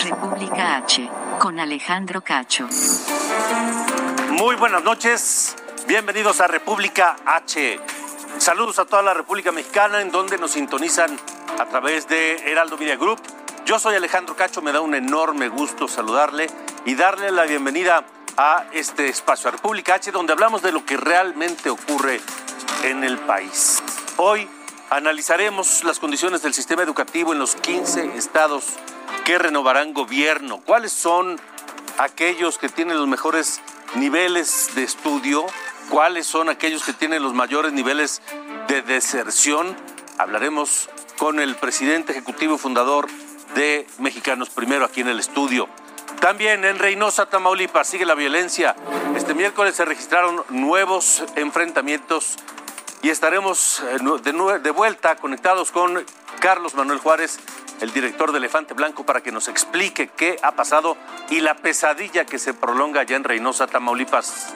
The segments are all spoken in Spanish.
República H, con Alejandro Cacho. Muy buenas noches, bienvenidos a República H. Saludos a toda la República Mexicana en donde nos sintonizan a través de Heraldo Media Group. Yo soy Alejandro Cacho, me da un enorme gusto saludarle y darle la bienvenida a este espacio, a República H, donde hablamos de lo que realmente ocurre en el país. Hoy analizaremos las condiciones del sistema educativo en los 15 estados que renovarán gobierno. ¿Cuáles son aquellos que tienen los mejores niveles de estudio? ¿Cuáles son aquellos que tienen los mayores niveles de deserción? Hablaremos con el presidente ejecutivo y fundador de Mexicanos Primero aquí en el estudio. También en Reynosa, Tamaulipas, sigue la violencia. Este miércoles se registraron nuevos enfrentamientos y estaremos eh, de, vuelta conectados con Carlos Manuel Juárez, el director de Elefante Blanco, para que nos explique qué ha pasado y la pesadilla que se prolonga allá en Reynosa, Tamaulipas.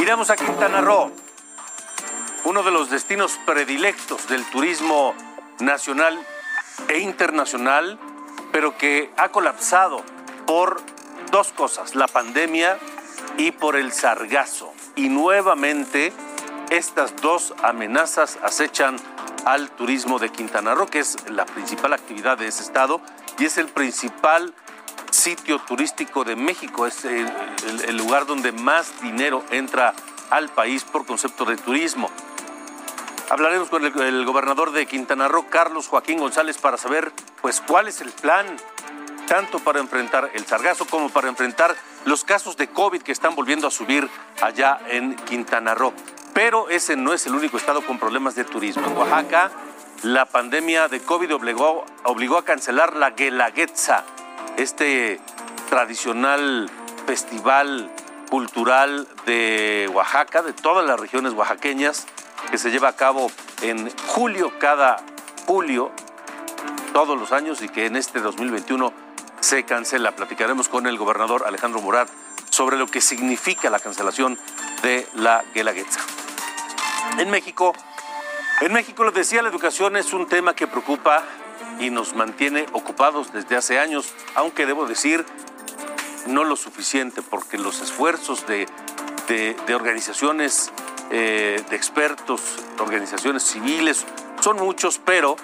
Iremos a Quintana Roo, uno de los destinos predilectos del turismo nacional e internacional, pero que ha colapsado por dos cosas, la pandemia y por el sargazo. Y nuevamente estas dos amenazas acechan al turismo de Quintana Roo, que es la principal actividad de ese estado y es el principal sitio turístico de México, es el, lugar donde más dinero entra al país por concepto de turismo. Hablaremos con el, el, gobernador de Quintana Roo, Carlos Joaquín González, para saber pues cuál es el plan tanto para enfrentar el sargazo como para enfrentar los casos de COVID que están volviendo a subir allá en Quintana Roo. Pero ese no es el único estado con problemas de turismo. En Oaxaca, la pandemia de COVID obligó, obligó a cancelar la Guelaguetza, este tradicional festival cultural de Oaxaca, de todas las regiones oaxaqueñas, que se lleva a cabo en julio, cada julio, todos los años, y que en este 2021 se cancela. Platicaremos con el gobernador Alejandro Murat sobre lo que significa la cancelación de la Guelaguetza. En México, en México, lo decía, la educación es un tema que preocupa y nos mantiene ocupados desde hace años, aunque debo decir, no lo suficiente, porque los esfuerzos de, de, de organizaciones, eh, de expertos, organizaciones civiles, son muchos, pero,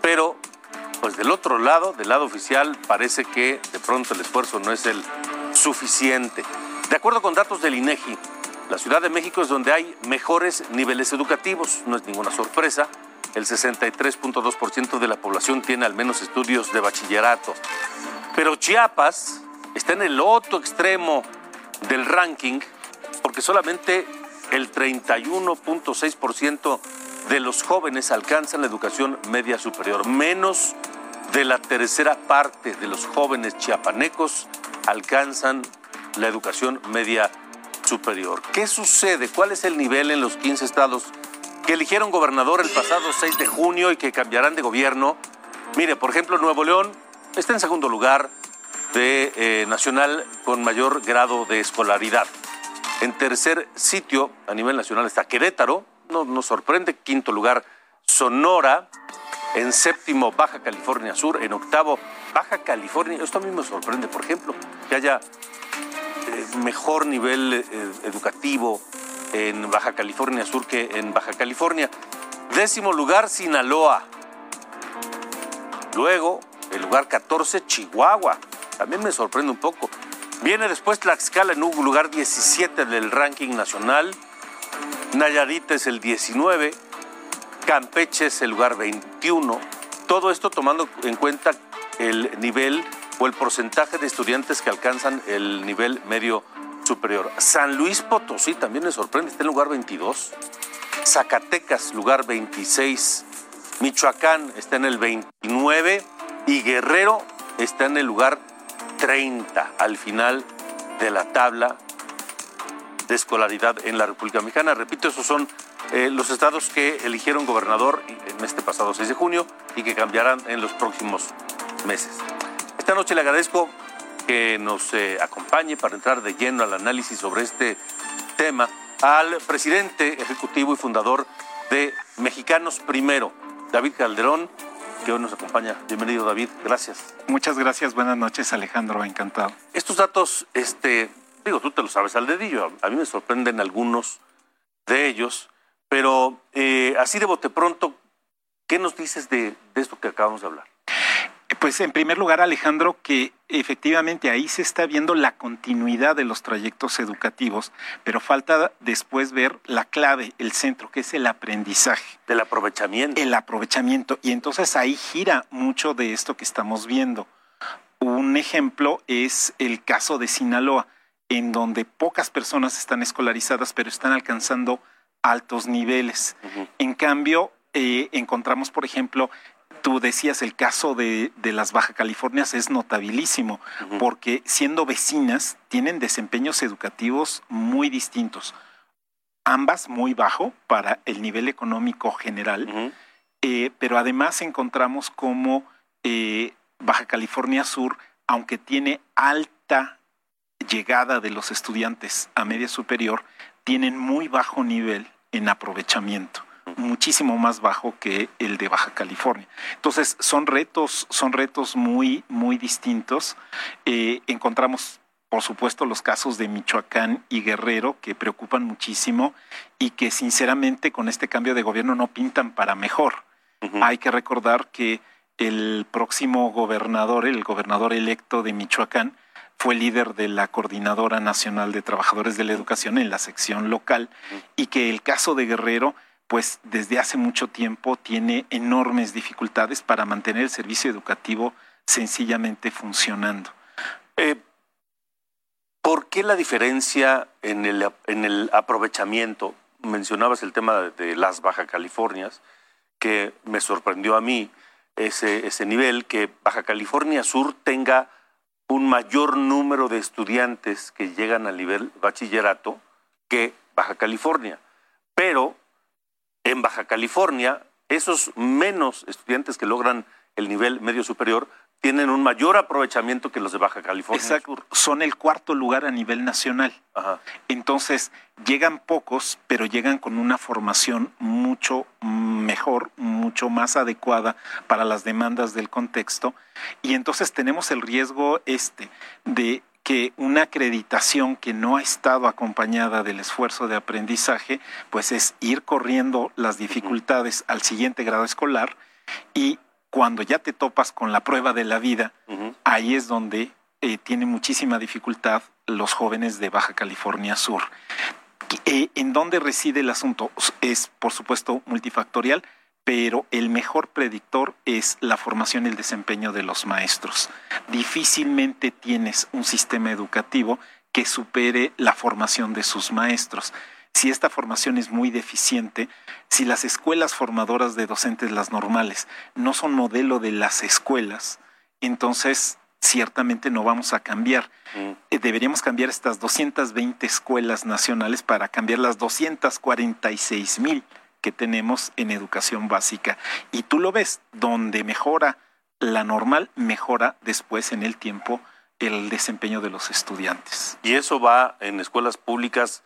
pero pues del otro lado, del lado oficial, parece que de pronto el esfuerzo no es el suficiente. De acuerdo con datos del INEGI, la Ciudad de México es donde hay mejores niveles educativos, no es ninguna sorpresa. El 63.2% de la población tiene al menos estudios de bachillerato. Pero Chiapas está en el otro extremo del ranking porque solamente el 31.6% de los jóvenes alcanzan la educación media superior, menos de la tercera parte de los jóvenes chiapanecos alcanzan la educación media superior. ¿Qué sucede? ¿Cuál es el nivel en los 15 estados que eligieron gobernador el pasado 6 de junio y que cambiarán de gobierno? Mire, por ejemplo, Nuevo León está en segundo lugar de eh, nacional con mayor grado de escolaridad. En tercer sitio a nivel nacional está Querétaro, no nos sorprende, quinto lugar Sonora, en séptimo Baja California Sur, en octavo Baja California. Esto a mí me sorprende, por ejemplo, que haya mejor nivel eh, educativo en Baja California Sur que en Baja California. Décimo lugar Sinaloa. Luego, el lugar 14 Chihuahua. También me sorprende un poco. Viene después Tlaxcala en un lugar 17 del ranking nacional. Nayarit es el 19. Campeche es el lugar 21. Todo esto tomando en cuenta el nivel o el porcentaje de estudiantes que alcanzan el nivel medio superior. San Luis Potosí también me sorprende, está en lugar 22. Zacatecas, lugar 26. Michoacán está en el 29 y Guerrero está en el lugar 30 al final de la tabla de escolaridad en la República Mexicana. Repito, esos son eh, los estados que eligieron gobernador en este pasado 6 de junio y que cambiarán en los próximos meses. Esta noche le agradezco que nos eh, acompañe para entrar de lleno al análisis sobre este tema al presidente ejecutivo y fundador de Mexicanos Primero, David Calderón, que hoy nos acompaña. Bienvenido, David. Gracias. Muchas gracias. Buenas noches, Alejandro. Encantado. Estos datos, este, digo, tú te lo sabes al dedillo. A mí me sorprenden algunos de ellos, pero eh, así de bote pronto, ¿qué nos dices de, de esto que acabamos de hablar? Pues en primer lugar, Alejandro, que efectivamente ahí se está viendo la continuidad de los trayectos educativos, pero falta después ver la clave, el centro, que es el aprendizaje. Del aprovechamiento. El aprovechamiento. Y entonces ahí gira mucho de esto que estamos viendo. Un ejemplo es el caso de Sinaloa, en donde pocas personas están escolarizadas, pero están alcanzando altos niveles. En cambio, eh, encontramos, por ejemplo, tú decías, el caso de, las Baja Californias es notabilísimo, porque siendo vecinas tienen desempeños educativos muy distintos. Ambas muy bajo para el nivel económico general, eh, pero además encontramos como eh, Baja California Sur, aunque tiene alta llegada de los estudiantes a media superior, tienen muy bajo nivel en aprovechamiento muchísimo más bajo que el de Baja California. Entonces, son retos, son retos muy, muy distintos. Eh, encontramos, por supuesto, los casos de Michoacán y Guerrero que preocupan muchísimo y que sinceramente con este cambio de gobierno no pintan para mejor. Hay que recordar que el próximo gobernador, el gobernador electo de Michoacán, fue líder de la Coordinadora Nacional de Trabajadores de la Educación en la sección local y que el caso de Guerrero pues desde hace mucho tiempo tiene enormes dificultades para mantener el servicio educativo sencillamente funcionando. Eh, ¿Por qué la diferencia en el, en el aprovechamiento? Mencionabas el tema de las Baja Californias, que me sorprendió a mí ese, ese nivel, que Baja California Sur tenga un mayor número de estudiantes que llegan al nivel bachillerato que Baja California. Pero en Baja California, esos menos estudiantes que logran el nivel medio superior tienen un mayor aprovechamiento que los de Baja California. Exacto. Son el cuarto lugar a nivel nacional. Entonces, llegan pocos, pero llegan con una formación mucho mejor, mucho más adecuada para las demandas del contexto. Y entonces tenemos el riesgo este de que una acreditación que no ha estado acompañada del esfuerzo de aprendizaje, pues es ir corriendo las dificultades al siguiente grado escolar y cuando ya te topas con la prueba de la vida, ahí es donde eh, tiene muchísima dificultad los jóvenes de Baja California Sur. Eh, ¿En dónde reside el asunto? Es, por supuesto, multifactorial, pero el mejor predictor es la formación y el desempeño de los maestros. Difícilmente tienes un sistema educativo que supere la formación de sus maestros. Si esta formación es muy deficiente, si las escuelas formadoras de docentes, las normales, no son modelo de las escuelas, entonces ciertamente no vamos a cambiar. Mm. Deberíamos cambiar estas 220 escuelas nacionales para cambiar las 246 mil que tenemos en educación básica. Y tú lo ves, donde mejora la normal, mejora después en el tiempo el desempeño de los estudiantes. ¿Y eso va en escuelas públicas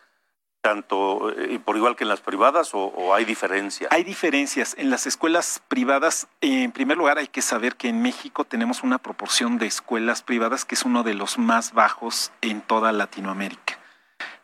tanto eh, por igual que en las privadas o, hay diferencias? Hay diferencias. En las escuelas privadas, en primer lugar, hay que saber que en México tenemos una proporción de escuelas privadas que es uno de los más bajos en toda Latinoamérica.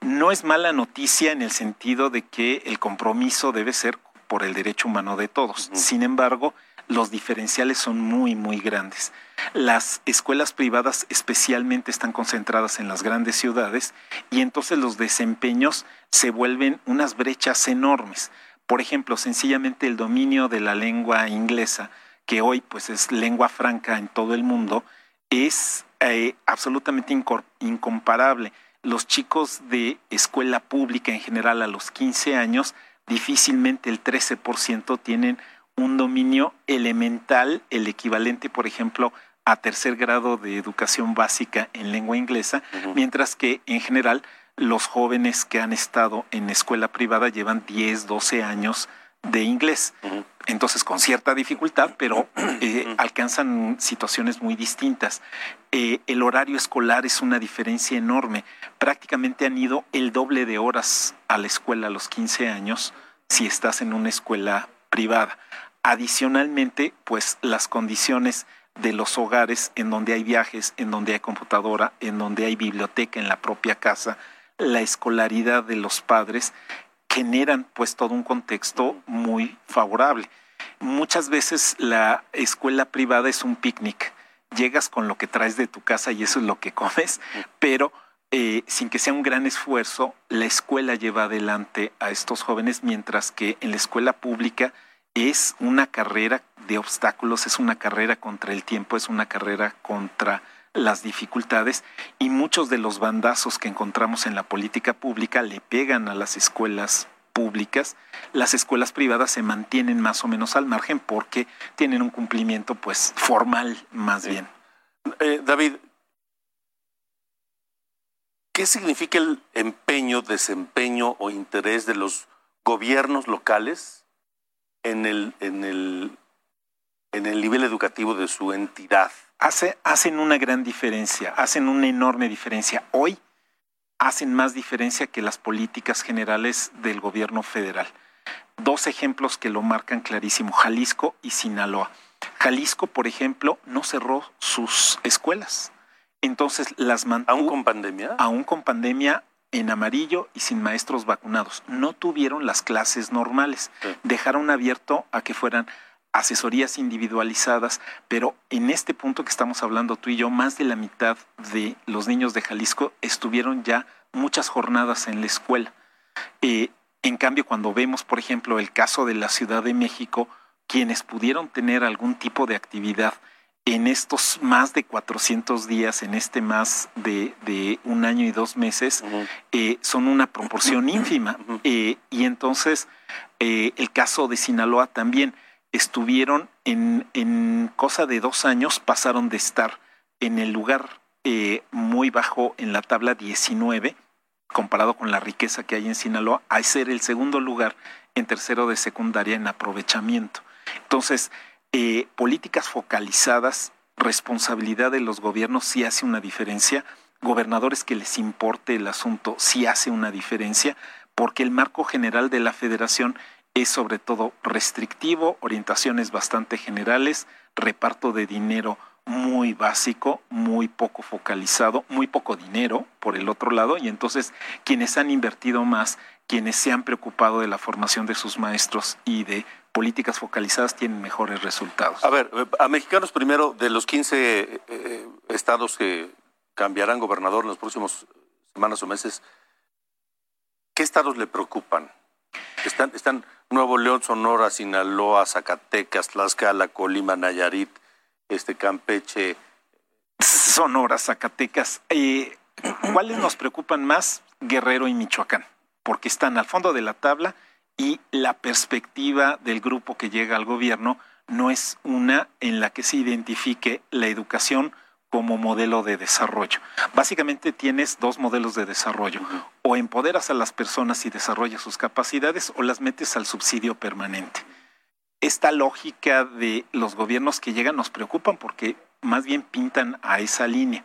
No es mala noticia en el sentido de que el compromiso debe ser por el derecho humano de todos. Sin embargo, los diferenciales son muy, muy grandes. Las escuelas privadas especialmente están concentradas en las grandes ciudades y entonces los desempeños se vuelven unas brechas enormes. Por ejemplo, sencillamente el dominio de la lengua inglesa, que hoy pues es lengua franca en todo el mundo, es eh, absolutamente incomparable los chicos de escuela pública en general a los 15 años difícilmente el 13% tienen un dominio elemental, el equivalente, por ejemplo, a tercer grado de educación básica en lengua inglesa, mientras que en general los jóvenes que han estado en escuela privada llevan 10, 12 años de inglés. Entonces, con cierta dificultad, pero eh, alcanzan situaciones muy distintas. Eh, el horario escolar es una diferencia enorme. Prácticamente han ido el doble de horas a la escuela a los 15 años si estás en una escuela privada. Adicionalmente, pues las condiciones de los hogares en donde hay viajes, en donde hay computadora, en donde hay biblioteca en la propia casa, la escolaridad de los padres generan pues todo un contexto muy favorable. Muchas veces la escuela privada es un picnic. Llegas con lo que traes de tu casa y eso es lo que comes, pero eh, sin que sea un gran esfuerzo, la escuela lleva adelante a estos jóvenes, mientras que en la escuela pública es una carrera de obstáculos, es una carrera contra el tiempo, es una carrera contra las dificultades y muchos de los bandazos que encontramos en la política pública le pegan a las escuelas públicas, las escuelas privadas se mantienen más o menos al margen porque tienen un cumplimiento pues formal más bien. Eh, David, ¿qué significa el empeño, desempeño o interés de los gobiernos locales en el, en el, en el nivel educativo de su entidad? hacen una gran diferencia, hacen una enorme diferencia. Hoy hacen más diferencia que las políticas generales del gobierno federal. Dos ejemplos que lo marcan clarísimo, Jalisco y Sinaloa. Jalisco, por ejemplo, no cerró sus escuelas. Entonces las mantuvo. ¿Aún con pandemia? Aún con pandemia en amarillo y sin maestros vacunados. No tuvieron las clases normales. Dejaron abierto a que fueran asesorías individualizadas, pero en este punto que estamos hablando tú y yo, más de la mitad de los niños de Jalisco estuvieron ya muchas jornadas en la escuela. Eh, en cambio, cuando vemos, por ejemplo, el caso de la Ciudad de México, quienes pudieron tener algún tipo de actividad en estos más de 400 días, en este más de, un año y dos meses, eh, son una proporción ínfima. Eh, y entonces, el caso de Sinaloa también estuvieron en, cosa de dos años, pasaron de estar en el lugar eh, muy bajo en la tabla 19, comparado con la riqueza que hay en Sinaloa, a ser el segundo lugar en tercero de secundaria en aprovechamiento. Entonces, eh, políticas focalizadas, responsabilidad de los gobiernos sí hace una diferencia, gobernadores que les importe el asunto sí hace una diferencia, porque el marco general de la federación es sobre todo restrictivo, orientaciones bastante generales, reparto de dinero muy básico, muy poco focalizado, muy poco dinero por el otro lado, y entonces quienes han invertido más, quienes se han preocupado de la formación de sus maestros y de políticas focalizadas tienen mejores resultados. A ver, a mexicanos primero, de los 15 eh, estados que cambiarán gobernador en los próximos semanas o meses, ¿qué estados le preocupan? Están, están Nuevo León, Sonora, Sinaloa, Zacatecas, Tlaxcala, Colima, Nayarit, este Campeche. Sonora, Zacatecas. Eh, ¿Cuáles nos preocupan más? Guerrero y Michoacán, porque están al fondo de la tabla y la perspectiva del grupo que llega al gobierno no es una en la que se identifique la educación como modelo de desarrollo. Básicamente tienes dos modelos de desarrollo. O empoderas a las personas y desarrollas sus capacidades o las metes al subsidio permanente. Esta lógica de los gobiernos que llegan nos preocupan porque más bien pintan a esa línea.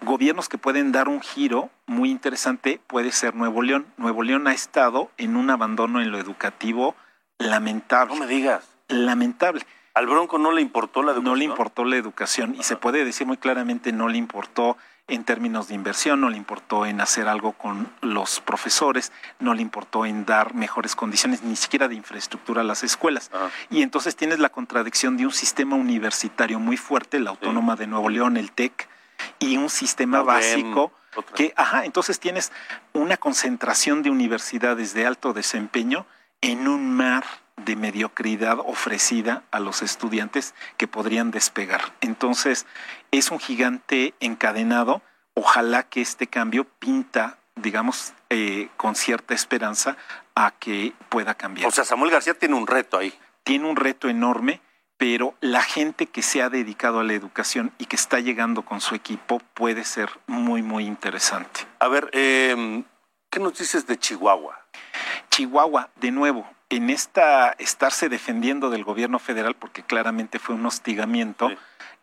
Gobiernos que pueden dar un giro muy interesante puede ser Nuevo León. Nuevo León ha estado en un abandono en lo educativo lamentable. No me digas. Lamentable al Bronco no le importó la educación. No le importó la educación y se puede decir muy claramente no le importó en términos de inversión, no le importó en hacer algo con los profesores, no le importó en dar mejores condiciones, ni siquiera de infraestructura a las escuelas. Y entonces tienes la contradicción de un sistema universitario muy fuerte, la Autónoma de Nuevo León, el TEC, y un sistema básico que, ajá, entonces tienes una concentración de universidades de alto desempeño en un mar de mediocridad ofrecida a los estudiantes que podrían despegar. Entonces, es un gigante encadenado. Ojalá que este cambio pinta digamos, eh, con cierta esperanza a que pueda cambiar. O sea, Samuel García tiene un reto ahí. Tiene un reto enorme, pero la gente que se ha dedicado a la educación y que está llegando con su equipo puede ser muy, muy interesante. A ver, eh, ¿qué nos dices de Chihuahua? Chihuahua, de nuevo, en esta estarse defendiendo del gobierno federal, porque claramente fue un hostigamiento,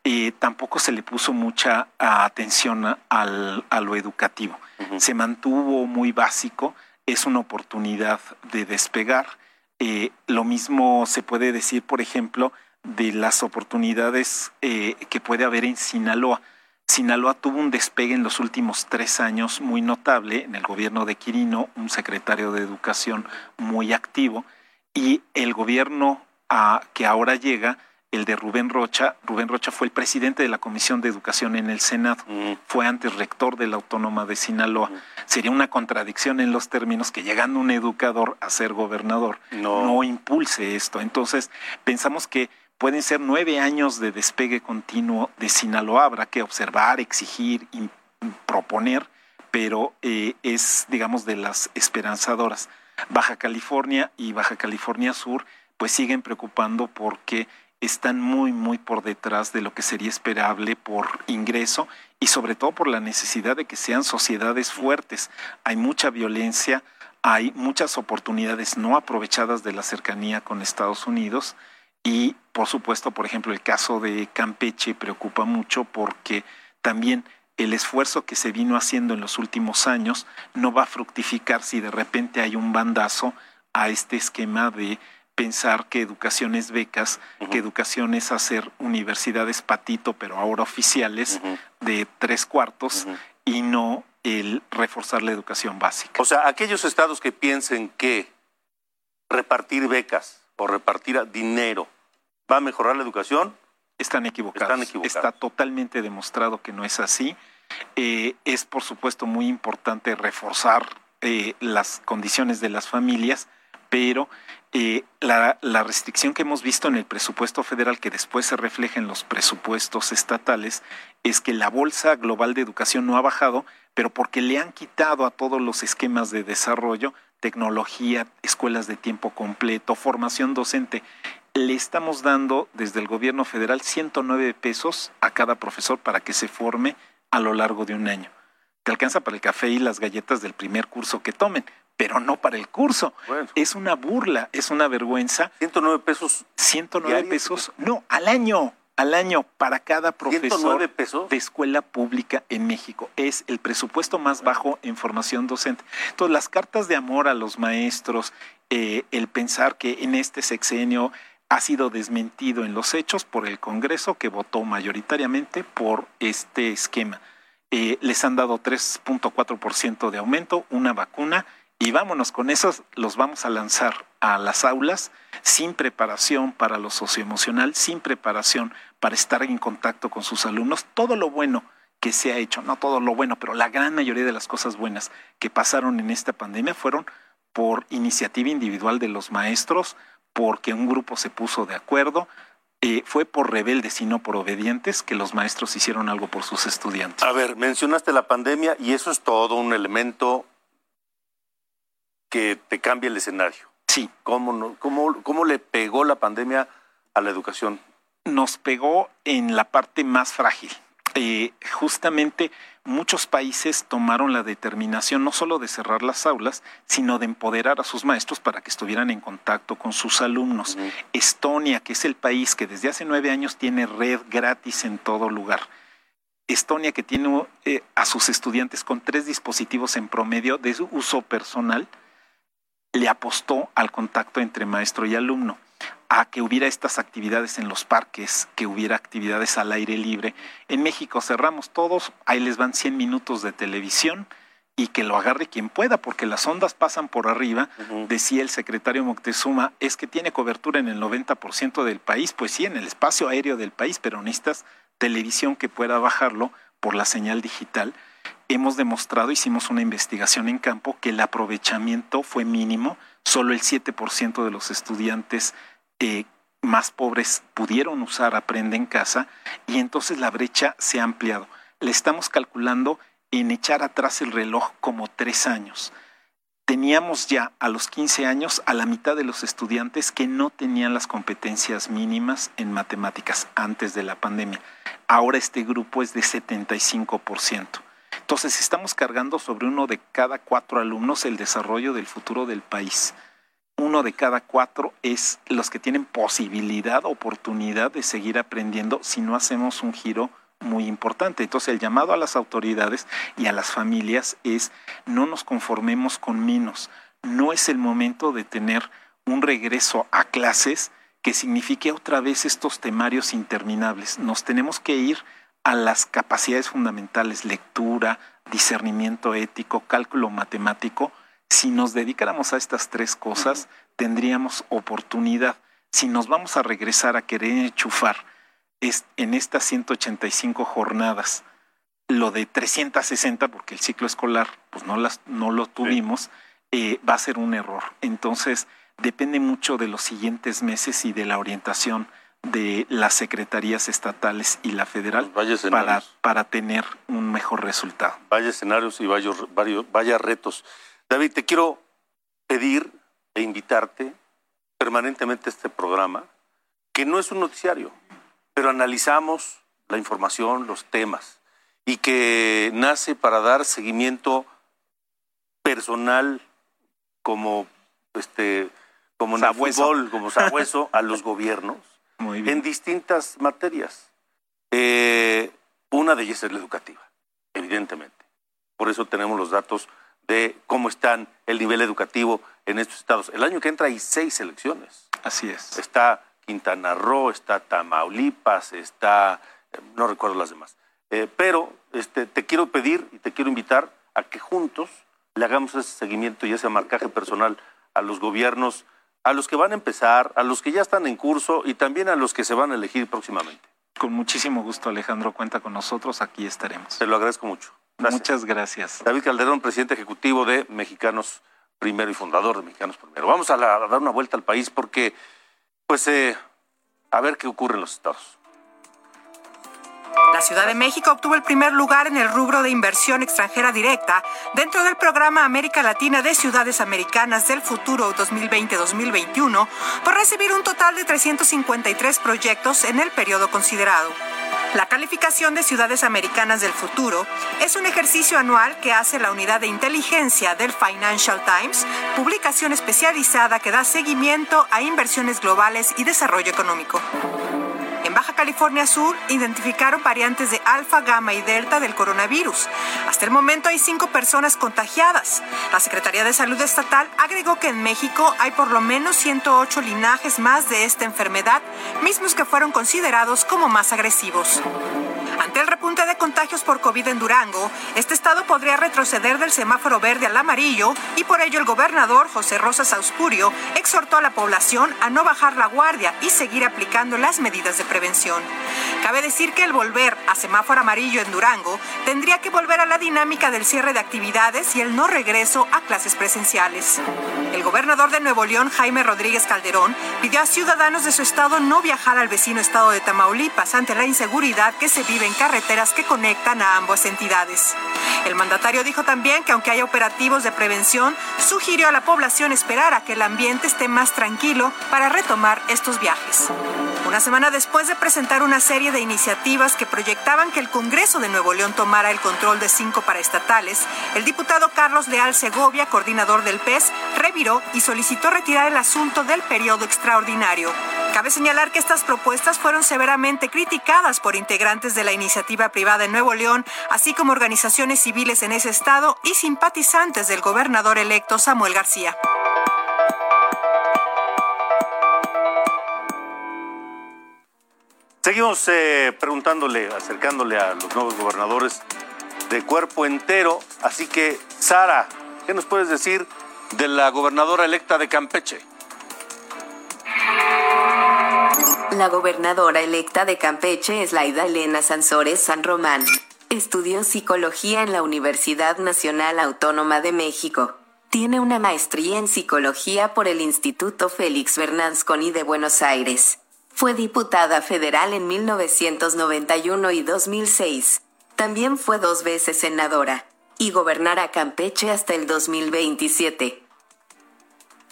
eh, tampoco se le puso mucha atención al, a lo educativo. Se mantuvo muy básico, es una oportunidad de despegar. Eh, lo mismo se puede decir, por ejemplo, de las oportunidades eh, que puede haber en Sinaloa. Sinaloa tuvo un despegue en los últimos tres años muy notable en el gobierno de Quirino, un secretario de educación muy activo, y el gobierno a, que ahora llega, el de Rubén Rocha, Rubén Rocha fue el presidente de la Comisión de Educación en el Senado, fue antes rector de la Autónoma de Sinaloa. Sería una contradicción en los términos que llegando un educador a ser gobernador no impulse esto. Entonces, pensamos que pueden ser nueve años de despegue continuo de Sinaloa. Habrá que observar, exigir, proponer, pero eh, es, digamos, de las esperanzadoras. Baja California y Baja California Sur, pues siguen preocupando porque están muy, muy por detrás de lo que sería esperable por ingreso y sobre todo por la necesidad de que sean sociedades fuertes. Hay mucha violencia, hay muchas oportunidades no aprovechadas de la cercanía con Estados Unidos y por supuesto, por ejemplo, el caso de Campeche preocupa mucho porque también el esfuerzo que se vino haciendo en los últimos años no va a fructificar si de repente hay un bandazo a este esquema de pensar que educación es becas, que educación es hacer universidades patito, pero ahora oficiales, de tres cuartos, y no el reforzar la educación básica. O sea, aquellos estados que piensen que repartir becas o repartir dinero va a mejorar la educación. Están equivocados. Está totalmente demostrado que no es así. Eh, es, por supuesto, muy importante reforzar eh, las condiciones de las familias, pero eh, la, la, restricción que hemos visto en el presupuesto federal, que después se refleja en los presupuestos estatales, es que la bolsa global de educación no ha bajado, pero porque le han quitado a todos los esquemas de desarrollo tecnología, escuelas de tiempo completo, formación docente le estamos dando desde el gobierno federal 109 pesos a cada profesor para que se forme a lo largo de un año. Te alcanza para el café y las galletas del primer curso que tomen, pero no para el curso. Es una burla, es una vergüenza. 109 pesos. 109 pesos, no, al año al año para cada profesor pesos? de escuela pública en México. Es el presupuesto más bajo en formación docente. Entonces, las cartas de amor a los maestros, eh, el pensar que en este sexenio ha sido desmentido en los hechos por el Congreso que votó mayoritariamente por este esquema. Eh, les han dado 3.4% de aumento, una vacuna y vámonos con esos, los vamos a lanzar a las aulas sin preparación para lo socioemocional, sin preparación para estar en contacto con sus alumnos. Todo lo bueno que se ha hecho, no todo lo bueno, pero la gran mayoría de las cosas buenas que pasaron en esta pandemia fueron por iniciativa individual de los maestros, porque un grupo se puso de acuerdo, eh, fue por rebeldes y no por obedientes que los maestros hicieron algo por sus estudiantes. A ver, mencionaste la pandemia y eso es todo un elemento que te cambia el escenario. Sí. ¿Cómo, cómo, cómo le pegó la pandemia a la educación? Nos pegó en la parte más frágil. Eh, justamente muchos países tomaron la determinación no solo de cerrar las aulas, sino de empoderar a sus maestros para que estuvieran en contacto con sus alumnos. Estonia, que es el país que desde hace nueve años tiene red gratis en todo lugar. Estonia, que tiene eh, a sus estudiantes con tres dispositivos en promedio de uso personal, le apostó al contacto entre maestro y alumno a que hubiera estas actividades en los parques, que hubiera actividades al aire libre. En México cerramos todos, ahí les van 100 minutos de televisión y que lo agarre quien pueda, porque las ondas pasan por arriba. Decía el secretario Moctezuma, es que tiene cobertura en el 90% del país, pues sí, en el espacio aéreo del país, pero necesitas televisión que pueda bajarlo por la señal digital. Hemos demostrado, hicimos una investigación en campo, que el aprovechamiento fue mínimo, solo el 7% de los estudiantes más pobres pudieron usar Aprende en Casa y entonces la brecha se ha ampliado. Le estamos calculando en echar atrás el reloj como tres años. Teníamos ya a los 15 años a la mitad de los estudiantes que no tenían las competencias mínimas en matemáticas antes de la pandemia. Ahora este grupo es de 75%. Entonces estamos cargando sobre uno de cada cuatro alumnos el desarrollo del futuro del país. Uno de cada cuatro es los que tienen posibilidad, oportunidad de seguir aprendiendo si no hacemos un giro muy importante. Entonces el llamado a las autoridades y a las familias es no nos conformemos con menos. No es el momento de tener un regreso a clases que signifique otra vez estos temarios interminables. Nos tenemos que ir a las capacidades fundamentales, lectura, discernimiento ético, cálculo matemático. Si nos dedicáramos a estas tres cosas, tendríamos oportunidad. Si nos vamos a regresar a querer enchufar en estas 185 jornadas lo de 360, porque el ciclo escolar pues no, las, no lo tuvimos, eh, va a ser un error. Entonces, depende mucho de los siguientes meses y de la orientación de las secretarías estatales y la federal para, para tener un mejor resultado. Vaya escenarios y varios, varios, vaya retos. David, te quiero pedir e invitarte permanentemente a este programa, que no es un noticiario, pero analizamos la información, los temas, y que nace para dar seguimiento personal como este como en el fútbol, como sabueso, a los gobiernos en distintas materias. Eh, una de ellas es la educativa, evidentemente. Por eso tenemos los datos de cómo están el nivel educativo en estos estados. El año que entra hay seis elecciones. Así es. Está Quintana Roo, está Tamaulipas, está, eh, no recuerdo las demás. Eh, pero este, te quiero pedir y te quiero invitar a que juntos le hagamos ese seguimiento y ese marcaje personal a los gobiernos, a los que van a empezar, a los que ya están en curso y también a los que se van a elegir próximamente. Con muchísimo gusto, Alejandro. Cuenta con nosotros, aquí estaremos. Te lo agradezco mucho. Muchas gracias. David Calderón, presidente ejecutivo de Mexicanos Primero y fundador de Mexicanos Primero. Vamos a, a dar una vuelta al país porque pues eh, a ver qué ocurre en los estados. La Ciudad de México obtuvo el primer lugar en el rubro de inversión extranjera directa dentro del programa América Latina de Ciudades Americanas del Futuro 2020-2021 por recibir un total de 353 proyectos en el periodo considerado. La calificación de ciudades americanas del futuro es un ejercicio anual que hace la unidad de inteligencia del Financial Times, publicación especializada que da seguimiento a inversiones globales y desarrollo económico. California Sur identificaron variantes de alfa, gamma y delta del coronavirus. Hasta el momento hay cinco personas contagiadas. La Secretaría de Salud Estatal agregó que en México hay por lo menos 108 linajes más de esta enfermedad, mismos que fueron considerados como más agresivos. Ante el repunte de contagios por COVID en Durango, este estado podría retroceder del semáforo verde al amarillo y por ello el gobernador José Rosa Sauspurio exhortó a la población a no bajar la guardia y seguir aplicando las medidas de prevención. Cabe decir que el volver a semáforo amarillo en Durango tendría que volver a la dinámica del cierre de actividades y el no regreso a clases presenciales. El gobernador de Nuevo León, Jaime Rodríguez Calderón, pidió a ciudadanos de su estado no viajar al vecino estado de Tamaulipas ante la inseguridad que se vive en carreteras que conectan a ambas entidades. El mandatario dijo también que aunque haya operativos de prevención, sugirió a la población esperar a que el ambiente esté más tranquilo para retomar estos viajes. Una semana después de presentar una serie de iniciativas que proyectaban que el Congreso de Nuevo León tomara el control de cinco paraestatales, el diputado Carlos Leal Segovia, coordinador del PES, reviró y solicitó retirar el asunto del periodo extraordinario. Cabe señalar que estas propuestas fueron severamente criticadas por integrantes de la iniciativa privada en Nuevo León, así como organizaciones civiles en ese estado y simpatizantes del gobernador electo Samuel García. Seguimos eh, preguntándole, acercándole a los nuevos gobernadores de cuerpo entero. Así que, Sara, ¿qué nos puedes decir de la gobernadora electa de Campeche? La gobernadora electa de Campeche es Laida Elena Sansores San Román. Estudió psicología en la Universidad Nacional Autónoma de México. Tiene una maestría en psicología por el Instituto Félix Bernasconi de Buenos Aires. Fue diputada federal en 1991 y 2006. También fue dos veces senadora y gobernará Campeche hasta el 2027.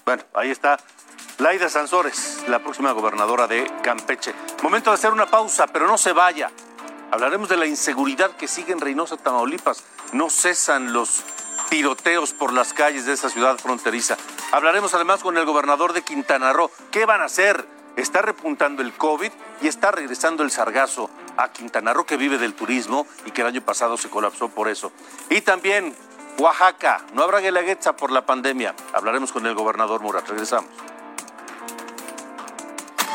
Bueno, ahí está Laida Sansores, la próxima gobernadora de Campeche. Momento de hacer una pausa, pero no se vaya. Hablaremos de la inseguridad que sigue en Reynosa, Tamaulipas. No cesan los tiroteos por las calles de esa ciudad fronteriza. Hablaremos además con el gobernador de Quintana Roo. ¿Qué van a hacer? Está repuntando el COVID y está regresando el sargazo a Quintana Roo, que vive del turismo y que el año pasado se colapsó por eso. Y también Oaxaca. No habrá guelaguetza por la pandemia. Hablaremos con el gobernador Murat. Regresamos.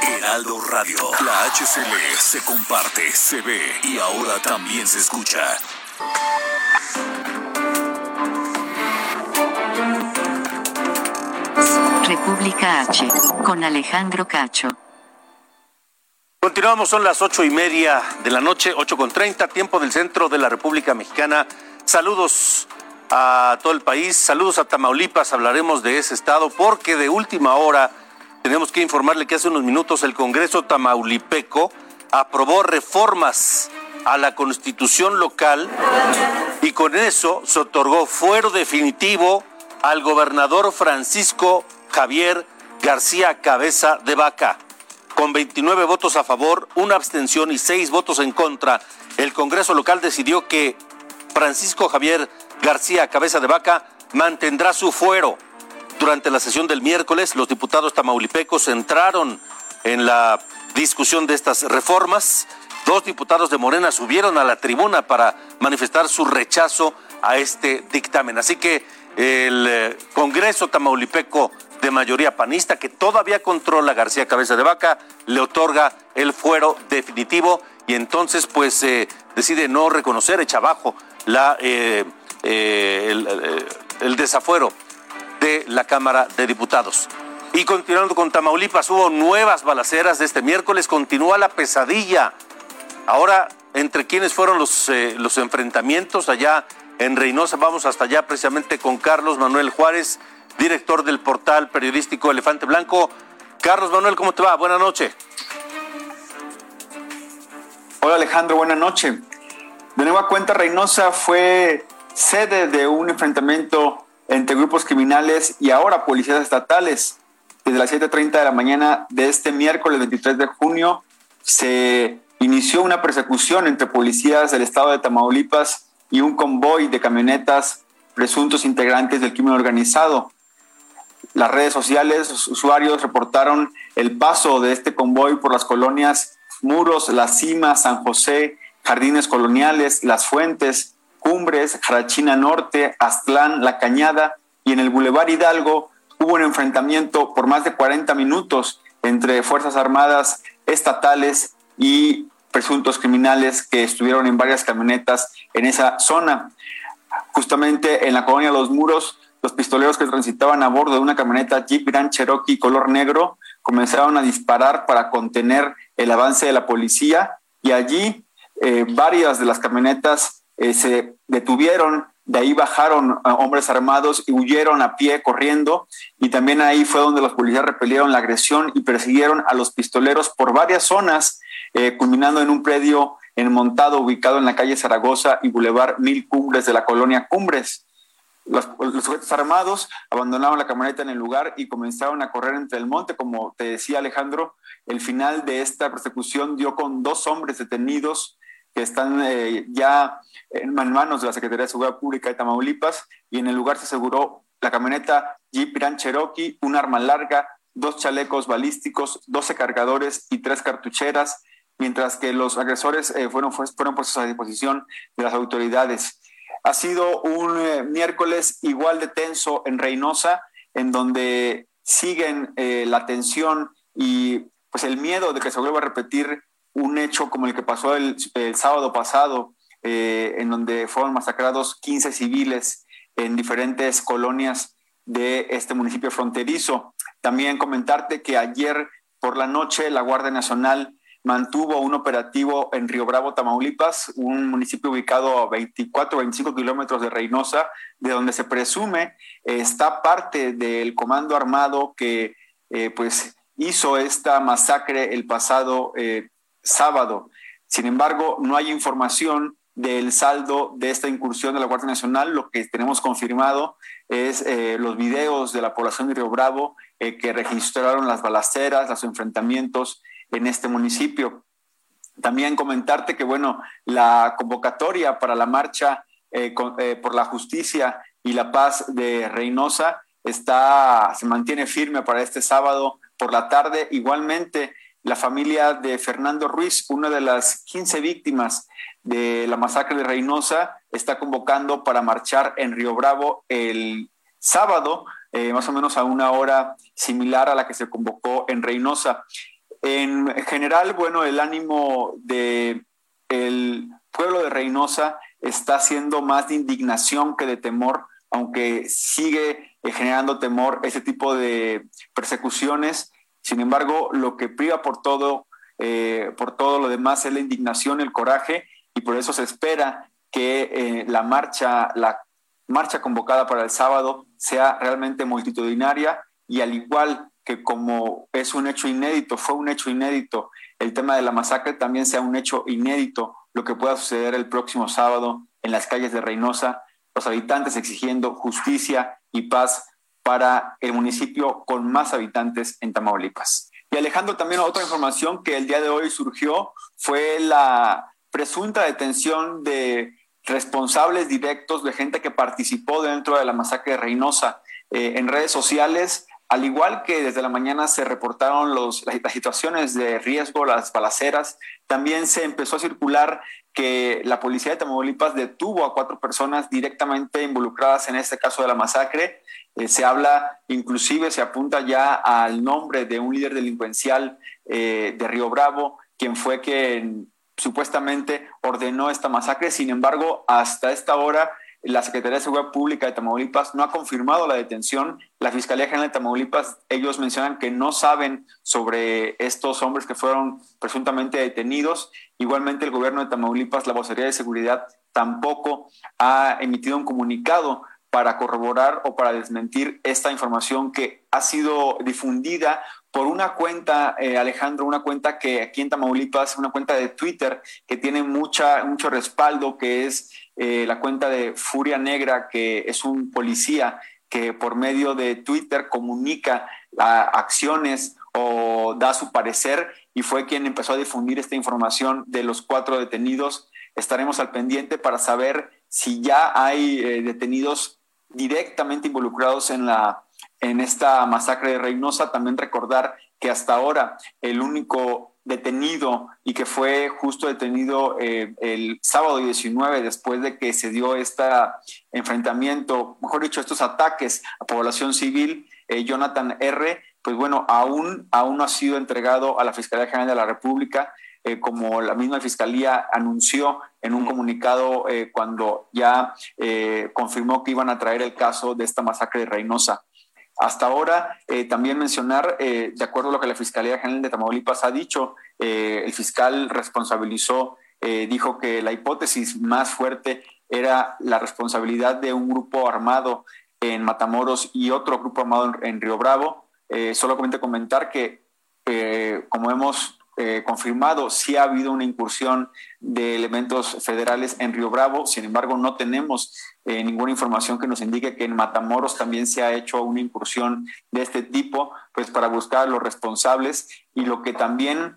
Heraldo Radio. La HCL se comparte, se ve y ahora también se escucha. República H, con Alejandro Cacho. Continuamos, son las ocho y media de la noche, ocho con treinta, tiempo del centro de la República Mexicana. Saludos a todo el país, saludos a Tamaulipas, hablaremos de ese estado porque de última hora tenemos que informarle que hace unos minutos el Congreso Tamaulipeco aprobó reformas a la constitución local y con eso se otorgó fuero definitivo al gobernador Francisco Javier García Cabeza de Vaca. Con 29 votos a favor, una abstención y seis votos en contra, el Congreso local decidió que Francisco Javier García Cabeza de Vaca mantendrá su fuero. Durante la sesión del miércoles, los diputados tamaulipecos entraron en la discusión de estas reformas. Dos diputados de Morena subieron a la tribuna para manifestar su rechazo a este dictamen. Así que el eh, Congreso Tamaulipeco de mayoría panista, que todavía controla García Cabeza de Vaca, le otorga el fuero definitivo y entonces pues eh, decide no reconocer, echa abajo eh, el desafuero la Cámara de Diputados. Y continuando con Tamaulipas, hubo nuevas balaceras de este miércoles, continúa la pesadilla. Ahora, entre quienes fueron los, eh, los enfrentamientos allá en Reynosa, vamos hasta allá precisamente con Carlos Manuel Juárez, director del portal periodístico Elefante Blanco. Carlos Manuel, ¿cómo te va? Buenas noches. Hola Alejandro, buenas noches. De nueva cuenta, Reynosa fue sede de un enfrentamiento entre grupos criminales y ahora policías estatales. Desde las 7.30 de la mañana de este miércoles 23 de junio se inició una persecución entre policías del estado de Tamaulipas y un convoy de camionetas presuntos integrantes del crimen organizado. Las redes sociales, los usuarios reportaron el paso de este convoy por las colonias Muros, La Cima, San José, Jardines Coloniales, Las Fuentes, Cumbres, Jarachina Norte, Aztlán, La Cañada y en el Boulevard Hidalgo hubo un enfrentamiento por más de 40 minutos entre Fuerzas Armadas estatales y presuntos criminales que estuvieron en varias camionetas en esa zona. Justamente en la colonia Los Muros, los pistoleros que transitaban a bordo de una camioneta Jeep Grand Cherokee color negro comenzaron a disparar para contener el avance de la policía y allí eh, varias de las camionetas eh, se detuvieron, de ahí bajaron hombres armados y huyeron a pie corriendo y también ahí fue donde los policías repelieron la agresión y persiguieron a los pistoleros por varias zonas, eh, culminando en un predio enmontado ubicado en la calle Zaragoza y Boulevard Mil Cumbres de la colonia Cumbres. Los, los, sujetos armados abandonaron la camioneta en el lugar y comenzaron a correr entre el monte. Como te decía Alejandro, el final de esta persecución dio con dos hombres detenidos que están eh, ya en manos de la Secretaría de Seguridad Pública de Tamaulipas y en el lugar se aseguró la camioneta Jeep Grand Cherokee, un arma larga, dos chalecos balísticos, 12 cargadores y tres cartucheras, mientras que los agresores eh, fueron, fueron puestos a disposición de las autoridades. Ha sido un eh, miércoles igual de tenso en Reynosa, en donde siguen la tensión y pues el miedo de que se vuelva a repetir un hecho como el que pasó el, el sábado pasado, eh, en donde fueron masacrados 15 civiles en diferentes colonias de este municipio fronterizo. También comentarte que ayer por la noche la Guardia Nacional mantuvo un operativo en Río Bravo, Tamaulipas, un municipio ubicado a 24, 25 kilómetros de Reynosa, de donde se presume está parte del comando armado que eh, pues hizo esta masacre el pasado eh, sábado. Sin embargo, no hay información del saldo de esta incursión de la Guardia Nacional. Lo que tenemos confirmado es eh, los videos de la población de Río Bravo eh, que registraron las balaceras, los enfrentamientos en este municipio. También comentarte que, bueno, la convocatoria para la marcha eh, por la justicia y la paz de Reynosa está, se mantiene firme para este sábado por la tarde. Igualmente, la familia de Fernando Ruiz, una de las 15 víctimas de la masacre de Reynosa, está convocando para marchar en Río Bravo el sábado, eh, más o menos a una hora similar a la que se convocó en Reynosa. En general, bueno, el ánimo del el pueblo de Reynosa está siendo más de indignación que de temor, aunque sigue eh, generando temor ese tipo de persecuciones sin embargo, lo que priva por todo, eh, por todo lo demás es la indignación, el coraje, y por eso se espera que eh, la marcha, la marcha convocada para el sábado sea realmente multitudinaria y al igual que como es un hecho inédito, fue un hecho inédito, el tema de la masacre también sea un hecho inédito, lo que pueda suceder el próximo sábado en las calles de Reynosa, los habitantes exigiendo justicia y paz para el municipio con más habitantes en Tamaulipas. Y Alejandro, también otra información que el día de hoy surgió fue la presunta detención de responsables directos de gente que participó dentro de la masacre de Reynosa. Eh, en redes sociales, al igual que desde la mañana se reportaron los, las, las situaciones de riesgo, las balaceras, también se empezó a circular que la policía de Tamaulipas detuvo a cuatro personas directamente involucradas en este caso de la masacre. Eh, se habla, inclusive se apunta ya al nombre de un líder delincuencial eh, de Río Bravo, quien fue quien supuestamente ordenó esta masacre. Sin embargo, hasta esta hora, la Secretaría de Seguridad Pública de Tamaulipas no ha confirmado la detención. La Fiscalía General de Tamaulipas, ellos mencionan que no saben sobre estos hombres que fueron presuntamente detenidos. Igualmente, el gobierno de Tamaulipas, la vocería de seguridad, tampoco ha emitido un comunicado para corroborar o para desmentir esta información que ha sido difundida por una cuenta, eh, Alejandro, una cuenta que aquí en Tamaulipas, una cuenta de Twitter que tiene mucha, mucho respaldo, que es eh, la cuenta de Furia Negra, que es un policía que por medio de Twitter comunica acciones o da su parecer y fue quien empezó a difundir esta información de los cuatro detenidos. Estaremos al pendiente para saber si ya hay eh, detenidos directamente involucrados en, la, en esta masacre de Reynosa. También recordar que hasta ahora el único detenido y que fue justo detenido eh, el sábado 19 después de que se dio este enfrentamiento, mejor dicho, estos ataques a población civil, eh, Jonathan R., pues bueno, aún, aún no ha sido entregado a la Fiscalía General de la República. Eh, como la misma Fiscalía anunció en un comunicado eh, cuando ya eh, confirmó que iban a traer el caso de esta masacre de Reynosa. Hasta ahora, también mencionar, de acuerdo a lo que la Fiscalía General de Tamaulipas ha dicho, el fiscal responsabilizó, dijo que la hipótesis más fuerte era la responsabilidad de un grupo armado en Matamoros y otro grupo armado en, Río Bravo. solamente comentar que, como hemos eh, confirmado, sí ha habido una incursión de elementos federales en Río Bravo, sin embargo no tenemos eh, ninguna información que nos indique que en Matamoros también se ha hecho una incursión de este tipo, pues para buscar a los responsables y lo que también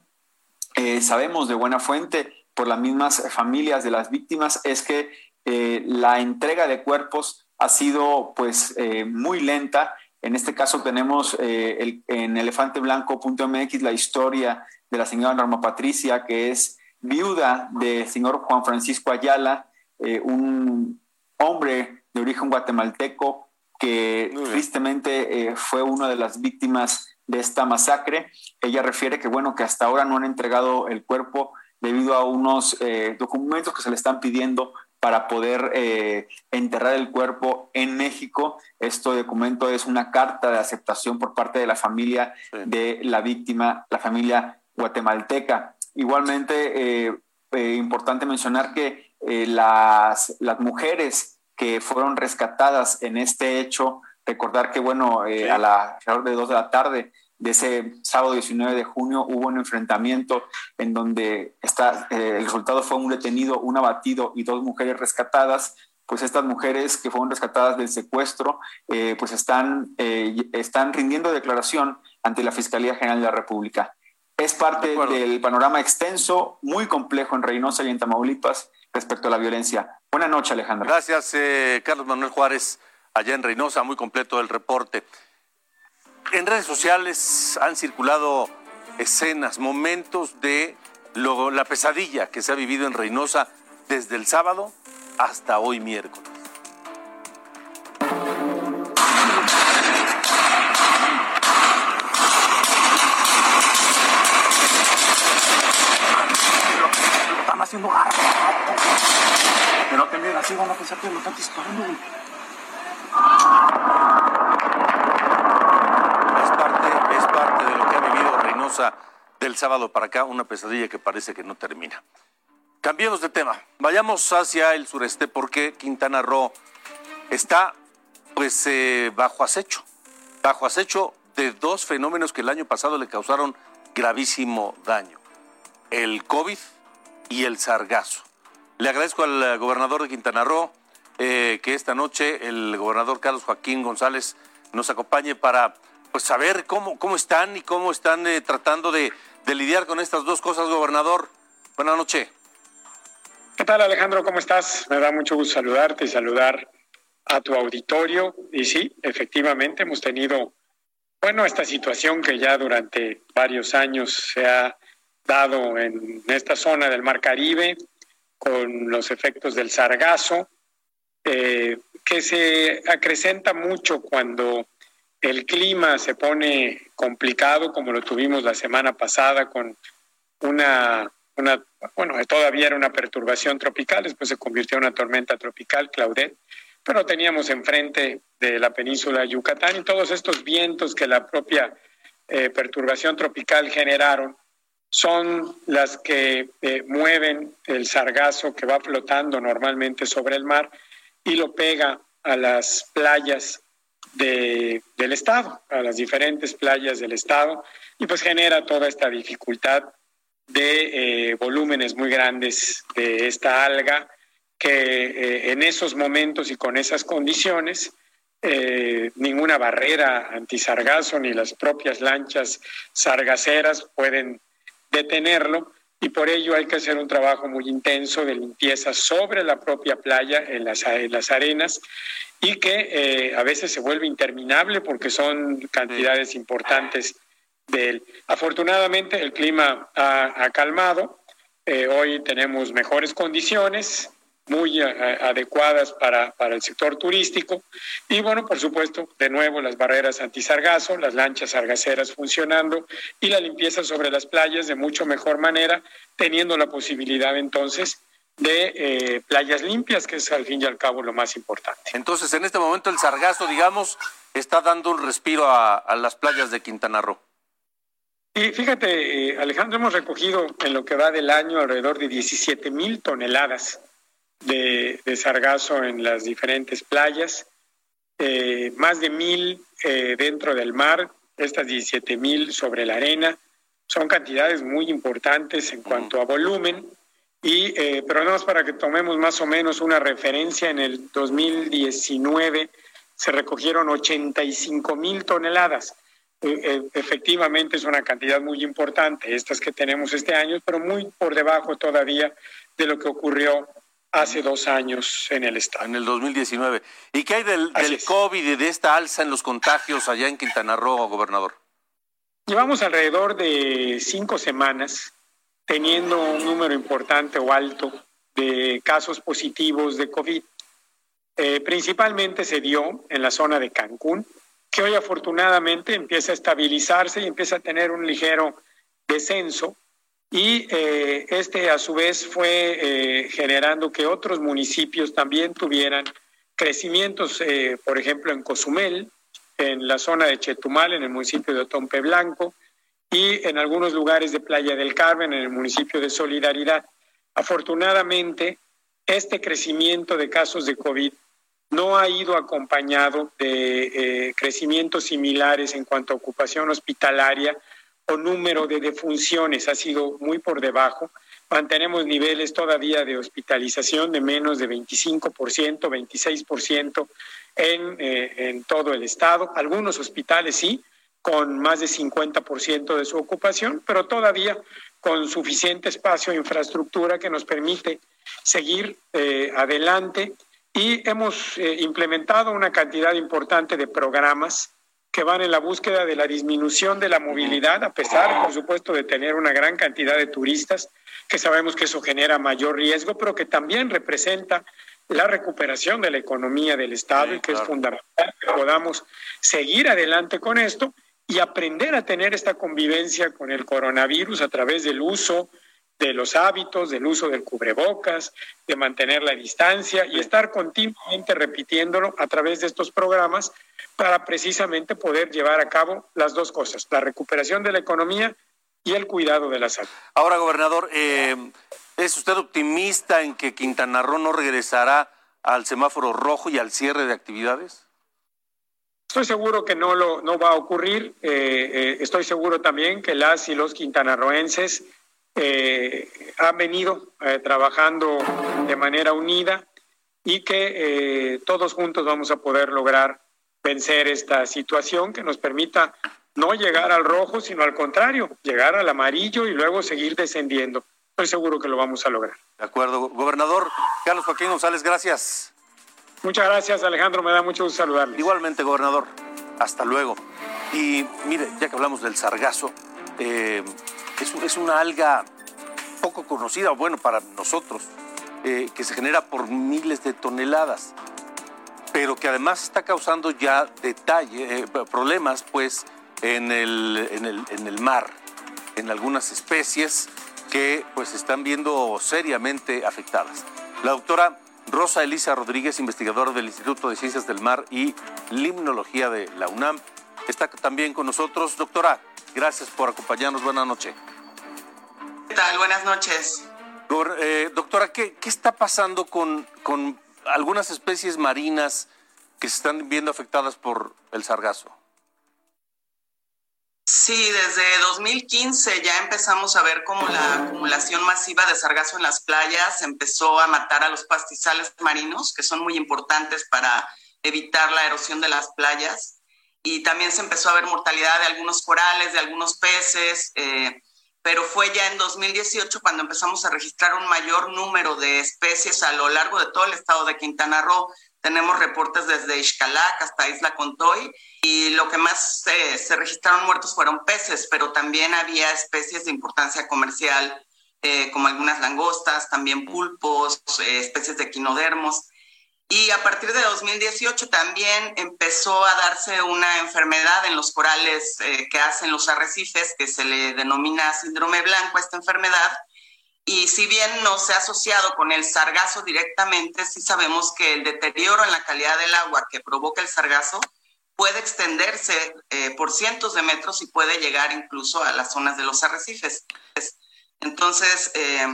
eh, sabemos de buena fuente por las mismas familias de las víctimas es que la entrega de cuerpos ha sido pues muy lenta. En este caso tenemos el, en elefanteblanco.mx la historia de la señora Norma Patricia, que es viuda del señor Juan Francisco Ayala, eh, un hombre de origen guatemalteco que tristemente eh, fue una de las víctimas de esta masacre. Ella refiere que, bueno, que hasta ahora no han entregado el cuerpo debido a unos eh, documentos que se le están pidiendo para poder enterrar el cuerpo en México. Este documento es una carta de aceptación por parte de la familia de la víctima, la familia guatemalteca. Igualmente, eh, eh, importante mencionar que eh, las, las mujeres que fueron rescatadas en este hecho, recordar que, bueno, a la alrededor de dos de la tarde de ese sábado 19 de junio hubo un enfrentamiento en donde está, eh, el resultado fue un detenido, un abatido y dos mujeres rescatadas pues estas mujeres que fueron rescatadas del secuestro, eh, pues están, eh, están rindiendo declaración ante la Fiscalía General de la República. Es parte del panorama extenso, muy complejo en Reynosa y en Tamaulipas respecto a la violencia. Buenas noches, Alejandra. Gracias, eh, Carlos Manuel Juárez, allá en Reynosa, muy completo el reporte. En redes sociales han circulado escenas, momentos de la pesadilla que se ha vivido en Reynosa desde el sábado hasta hoy miércoles. Están haciendo garra. Pero también así van a pensar que lo están disparando, güey. Es parte, es parte de lo que ha del sábado para acá, una pesadilla que parece que no termina. Cambiemos de tema. Vayamos hacia el sureste porque Quintana Roo está pues eh, bajo acecho, bajo acecho de dos fenómenos que el año pasado le causaron gravísimo daño, el COVID y el sargazo. Le agradezco al gobernador de Quintana Roo eh, que esta noche el gobernador Carlos Joaquín González nos acompañe para pues saber cómo, cómo están y cómo están eh, tratando de, de lidiar con estas dos cosas, gobernador. Buenas noches. ¿Qué tal Alejandro? ¿Cómo estás? Me da mucho gusto saludarte y saludar a tu auditorio. Y sí, efectivamente hemos tenido, bueno, esta situación que ya durante varios años se ha dado en esta zona del Mar Caribe con los efectos del sargazo, eh, que se acrecenta mucho cuando el clima se pone complicado, como lo tuvimos la semana pasada con una bueno, todavía era una perturbación tropical, después se convirtió en una tormenta tropical, Claudette, pero teníamos enfrente de la península de Yucatán y todos estos vientos que la propia eh, perturbación tropical generaron son las que eh, mueven el sargazo que va flotando normalmente sobre el mar y lo pega a las playas de, del estado, a las diferentes playas del estado, y pues genera toda esta dificultad de eh, volúmenes muy grandes de esta alga que eh, en esos momentos y con esas condiciones eh, ninguna barrera antisargazo ni las propias lanchas sargaceras pueden detenerlo y por ello hay que hacer un trabajo muy intenso de limpieza sobre la propia playa en las, en las arenas y que a veces se vuelve interminable porque son cantidades importantes Afortunadamente el clima ha, calmado, eh, hoy tenemos mejores condiciones, muy eh, adecuadas para, para, el sector turístico. Y bueno, por supuesto, de nuevo las barreras antisargazo, las lanchas sargaceras funcionando y la limpieza sobre las playas de mucho mejor manera, teniendo la posibilidad entonces de eh, playas limpias, que es al fin y al cabo lo más importante. Entonces, en este momento el sargazo, digamos, está dando un respiro a, a las playas de Quintana Roo. Y fíjate, eh, Alejandro, hemos recogido en lo que va del año alrededor de 17 mil toneladas de, sargazo en las diferentes playas, eh, más de mil eh, dentro del mar, estas 17 mil sobre la arena. Son cantidades muy importantes en cuanto a volumen. Y, pero nada más para que tomemos más o menos una referencia, en el 2019 se recogieron 85 mil toneladas. Eh, eh, efectivamente es una cantidad muy importante, estas que tenemos este año, pero muy por debajo todavía de lo que ocurrió hace dos años en el estado. En el 2019. ¿Y qué hay del, del COVID y de esta alza en los contagios allá en Quintana Roo, gobernador? Llevamos alrededor de cinco semanas teniendo un número importante o alto de casos positivos de COVID. Eh, principalmente se dio en la zona de Cancún, que hoy afortunadamente empieza a estabilizarse y empieza a tener un ligero descenso. Y eh, este a su vez fue eh, generando que otros municipios también tuvieran crecimientos, eh, por ejemplo en Cozumel, en la zona de Chetumal, en el municipio de Otompe Blanco, y en algunos lugares de Playa del Carmen, en el municipio de Solidaridad. Afortunadamente, este crecimiento de casos de COVID no ha ido acompañado de eh, crecimientos similares en cuanto a ocupación hospitalaria o número de defunciones, ha sido muy por debajo. Mantenemos niveles todavía de hospitalización de menos de 25%, 26% en, eh, en todo el estado. Algunos hospitales sí, con más de 50% de su ocupación, pero todavía con suficiente espacio e infraestructura que nos permite seguir eh, adelante y hemos eh, implementado una cantidad importante de programas que van en la búsqueda de la disminución de la movilidad, a pesar, por supuesto, de tener una gran cantidad de turistas, que sabemos que eso genera mayor riesgo, pero que también representa la recuperación de la economía del Estado y que es fundamental que podamos seguir adelante con esto y aprender a tener esta convivencia con el coronavirus a través del uso de los hábitos, del uso del cubrebocas, de mantener la distancia y estar continuamente repitiéndolo a través de estos programas para precisamente poder llevar a cabo las dos cosas, la recuperación de la economía y el cuidado de la salud. Ahora, gobernador, eh, ¿es usted optimista en que Quintana Roo no regresará al semáforo rojo y al cierre de actividades? Estoy seguro que no, lo, no va a ocurrir. Eh, eh, estoy seguro también que las y los quintanarroenses eh, han venido trabajando de manera unida y que todos juntos vamos a poder lograr vencer esta situación que nos permita no llegar al rojo, sino al contrario, llegar al amarillo y luego seguir descendiendo. Estoy seguro que lo vamos a lograr. De acuerdo. Gobernador Carlos Joaquín González, gracias. Muchas gracias, Alejandro. Me da mucho gusto saludarle. Igualmente, gobernador. Hasta luego. Y mire, ya que hablamos del sargazo, eh, es, es, una alga poco conocida, bueno, para nosotros, eh, que se genera por miles de toneladas, pero que además está causando ya detalle, eh, problemas, pues, en el, en, el, en el mar, en algunas especies que, pues, están viendo seriamente afectadas. La doctora Rosa Elisa Rodríguez, investigadora del Instituto de Ciencias del Mar y Limnología de la UNAM, está también con nosotros. Doctora, gracias por acompañarnos. Buenas noches. ¿Qué tal? Buenas noches. Eh, doctora, ¿qué, ¿qué, está pasando con, con algunas especies marinas que se están viendo afectadas por el sargazo? Sí, desde 2015 ya empezamos a ver cómo la acumulación masiva de sargazo en las playas empezó a matar a los pastizales marinos, que son muy importantes para evitar la erosión de las playas. Y también se empezó a ver mortalidad de algunos corales, de algunos peces, eh, pero fue ya en 2018 cuando empezamos a registrar un mayor número de especies a lo largo de todo el estado de Quintana Roo. Tenemos reportes desde Ixcalac hasta Isla Contoy y lo que más se registraron muertos fueron peces, pero también había especies de importancia comercial eh, como algunas langostas, también pulpos, eh, especies de quinodermos. Y a partir de 2018 también empezó a darse una enfermedad en los corales eh, que hacen los arrecifes, que se le denomina síndrome blanco, esta enfermedad, y si bien no se ha asociado con el sargazo directamente, sí sabemos que el deterioro en la calidad del agua que provoca el sargazo puede extenderse eh, por cientos de metros y puede llegar incluso a las zonas de los arrecifes. Entonces, eh,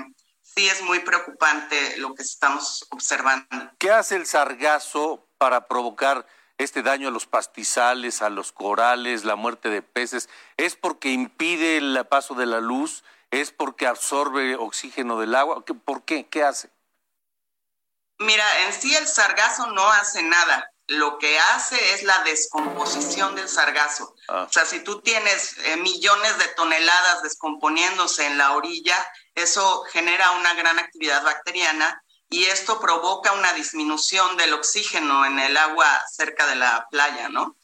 sí es muy preocupante lo que estamos observando. ¿Qué hace el sargazo para provocar este daño a los pastizales, a los corales, la muerte de peces? ¿Es porque impide el paso de la luz? ¿Es porque absorbe oxígeno del agua? ¿Por qué? ¿Qué hace? Mira, en sí el sargazo no hace nada. Lo que hace es la descomposición del sargazo. Ah. O sea, si tú tienes eh, millones de toneladas descomponiéndose en la orilla, eso genera una gran actividad bacteriana y esto provoca una disminución del oxígeno en el agua cerca de la playa, ¿no?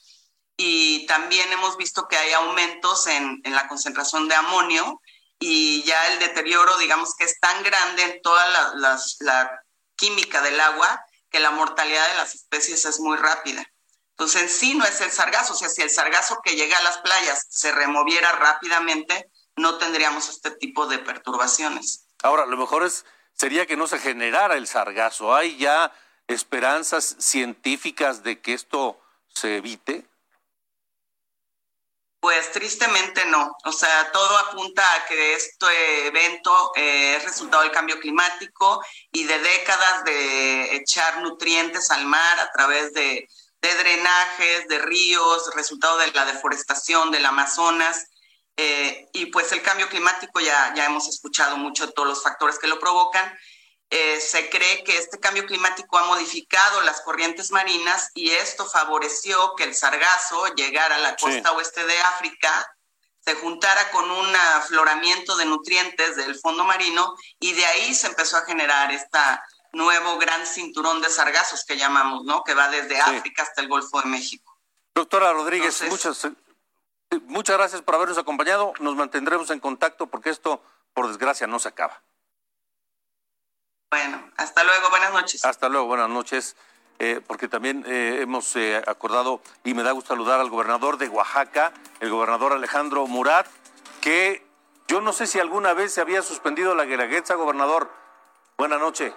Y también hemos visto que hay aumentos en, en la concentración de amonio y ya el deterioro, digamos que es tan grande en toda la, la, química del agua que la mortalidad de las especies es muy rápida. Entonces, en sí no es el sargazo, o sea, si el sargazo que llega a las playas se removiera rápidamente, no tendríamos este tipo de perturbaciones. Ahora, lo mejor es, sería que no se generara el sargazo. ¿Hay ya esperanzas científicas de que esto se evite? Pues tristemente no. O sea, todo apunta a que este evento eh, es resultado del cambio climático y de décadas de echar nutrientes al mar a través de, de drenajes, de ríos, resultado de la deforestación del Amazonas. Eh, y pues el cambio climático ya, ya hemos escuchado mucho todos los factores que lo provocan. Eh, se cree que este cambio climático ha modificado las corrientes marinas y esto favoreció que el sargazo llegara a la costa oeste de África, se juntara con un afloramiento de nutrientes del fondo marino y de ahí se empezó a generar este nuevo gran cinturón de sargazos que llamamos, ¿no? Que va desde África hasta el Golfo de México. Doctora Rodríguez, muchas, muchas gracias por habernos acompañado. Nos mantendremos en contacto porque esto, por desgracia, no se acaba. Bueno, hasta luego, buenas noches. Hasta luego, buenas noches. Eh, porque también eh, hemos eh, acordado y me da gusto saludar al gobernador de Oaxaca, el gobernador Alejandro Murat, que yo no sé si alguna vez se había suspendido la guelaguetza, gobernador. Buenas noches.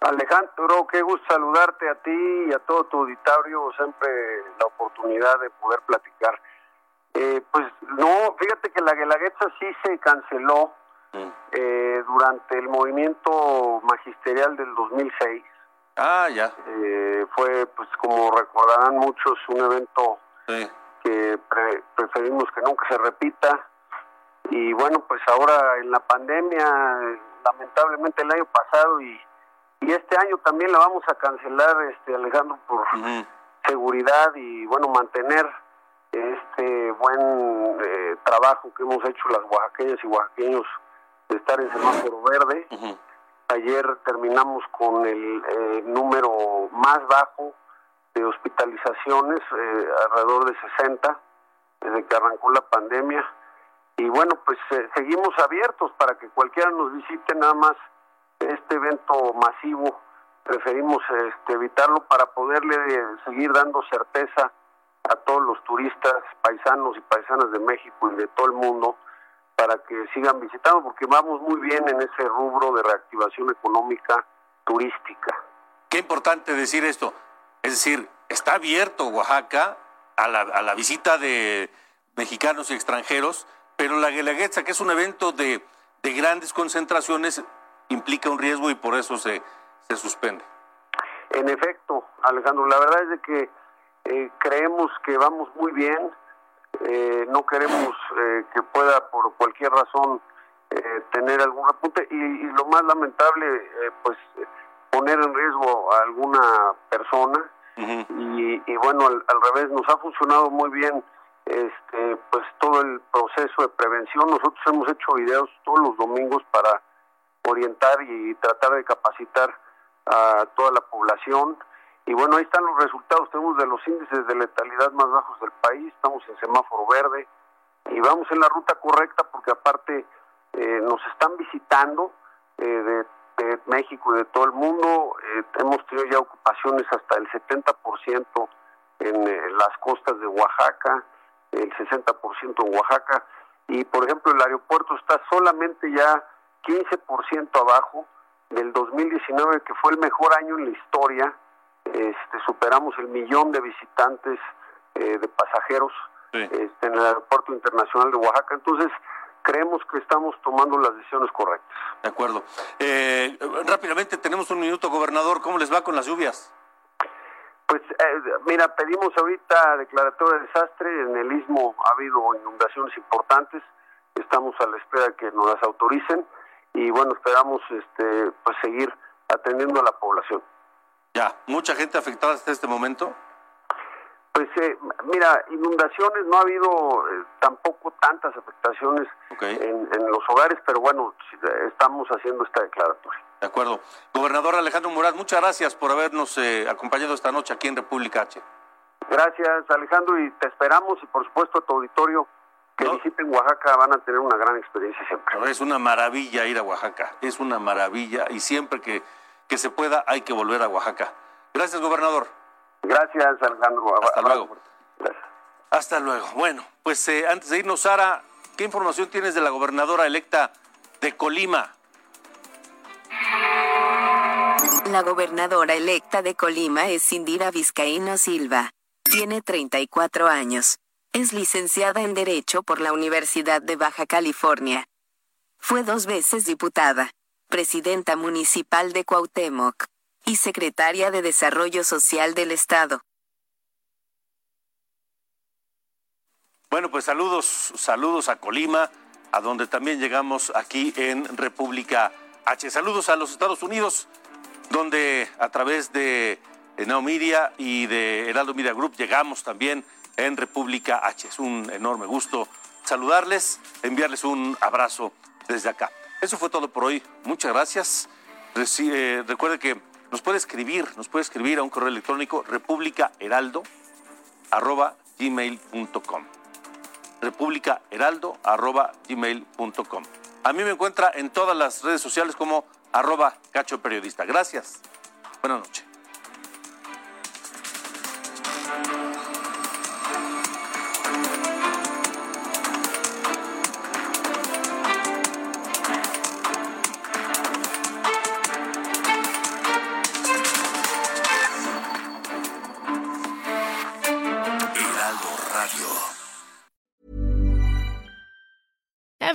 Alejandro, qué gusto saludarte a ti y a todo tu auditorio, siempre la oportunidad de poder platicar. Pues no, fíjate que la guelaguetza sí se canceló eh, durante el movimiento magisterial del 2006. Ah, ya. Eh, fue, pues como recordarán muchos, un evento que preferimos que nunca se repita. Y bueno, pues ahora en la pandemia, lamentablemente el año pasado y, y este año también la vamos a cancelar, este Alejandro, por seguridad y bueno, mantener este buen eh, trabajo que hemos hecho las oaxaqueñas y oaxaqueños de estar en semáforo verde. Ayer terminamos con el eh, número más bajo de hospitalizaciones, eh, alrededor de 60, desde que arrancó la pandemia. Y bueno, pues eh, seguimos abiertos para que cualquiera nos visite, nada más este evento masivo preferimos este, evitarlo para poderle seguir dando certeza a todos los turistas paisanos y paisanas de México y de todo el mundo para que sigan visitando, porque vamos muy bien en ese rubro de reactivación económica turística. Qué importante decir esto. Es decir, está abierto Oaxaca a la, a la visita de mexicanos y extranjeros, pero la Guelaguetza, que es un evento de, de grandes concentraciones, implica un riesgo y por eso se, se suspende. En efecto, Alejandro, la verdad es de que eh, creemos que vamos muy bien, eh, no queremos eh, que pueda por cualquier razón eh, tener algún apunte y, lo más lamentable pues poner en riesgo a alguna persona. Y, bueno al, revés nos ha funcionado muy bien este pues todo el proceso de prevención. Nosotros hemos hecho videos todos los domingos para orientar y tratar de capacitar a toda la población y bueno, ahí están los resultados. Tenemos de los índices de letalidad más bajos del país, estamos en semáforo verde y vamos en la ruta correcta porque aparte eh, nos están visitando eh, de, México y de todo el mundo. Eh, hemos tenido ya ocupaciones hasta el 70% en las costas de Oaxaca, el 60% en Oaxaca. Y por ejemplo, el aeropuerto está solamente ya 15% abajo del 2019, que fue el mejor año en la historia este, superamos el millón de visitantes eh, de pasajeros este, en el aeropuerto internacional de Oaxaca. Entonces, creemos que estamos tomando las decisiones correctas. De acuerdo. Eh, rápidamente, tenemos un minuto, gobernador. ¿Cómo les va con las lluvias? Pues eh, mira, pedimos ahorita declaratoria de desastre. En el istmo ha habido inundaciones importantes. Estamos a la espera de que nos las autoricen y bueno, esperamos este, pues seguir atendiendo a la población. Ya, ¿mucha gente afectada hasta este momento? Pues eh, mira, inundaciones, no ha habido eh, tampoco tantas afectaciones en, los hogares, pero bueno, estamos haciendo esta declaratoria. De acuerdo. Gobernador Alejandro Murat, muchas gracias por habernos eh, acompañado esta noche aquí en República H. Gracias, Alejandro, y te esperamos y por supuesto a tu auditorio que visiten Oaxaca van a tener una gran experiencia siempre. es una maravilla ir a Oaxaca, es una maravilla y siempre que que se pueda, hay que volver a Oaxaca. Gracias, gobernador. Gracias, Alejandro. Hasta luego. Hasta luego. Bueno, pues eh, antes de irnos, Sara, ¿qué información tienes de la gobernadora electa de Colima? La gobernadora electa de Colima es Indira Vizcaíno Silva. Tiene 34 años. Es licenciada en Derecho por la Universidad de Baja California. Fue dos veces diputada, presidenta municipal de Cuauhtémoc y secretaria de Desarrollo Social del Estado. Bueno, pues saludos, saludos a Colima, a donde también llegamos aquí en República H. Saludos a los Estados Unidos, donde a través de Neo Media y de Heraldo Media Group llegamos también en República H. Es un enorme gusto saludarles, enviarles un abrazo desde acá. Eso fue todo por hoy. Muchas gracias. Eh, recuerde que nos puede escribir, nos puede escribir a un correo electrónico republicaheraldo arroba gmail.com republicaheraldo arroba gmail.com A mí me encuentra en todas las redes sociales como arroba cacho periodista. Gracias. Buenas noches.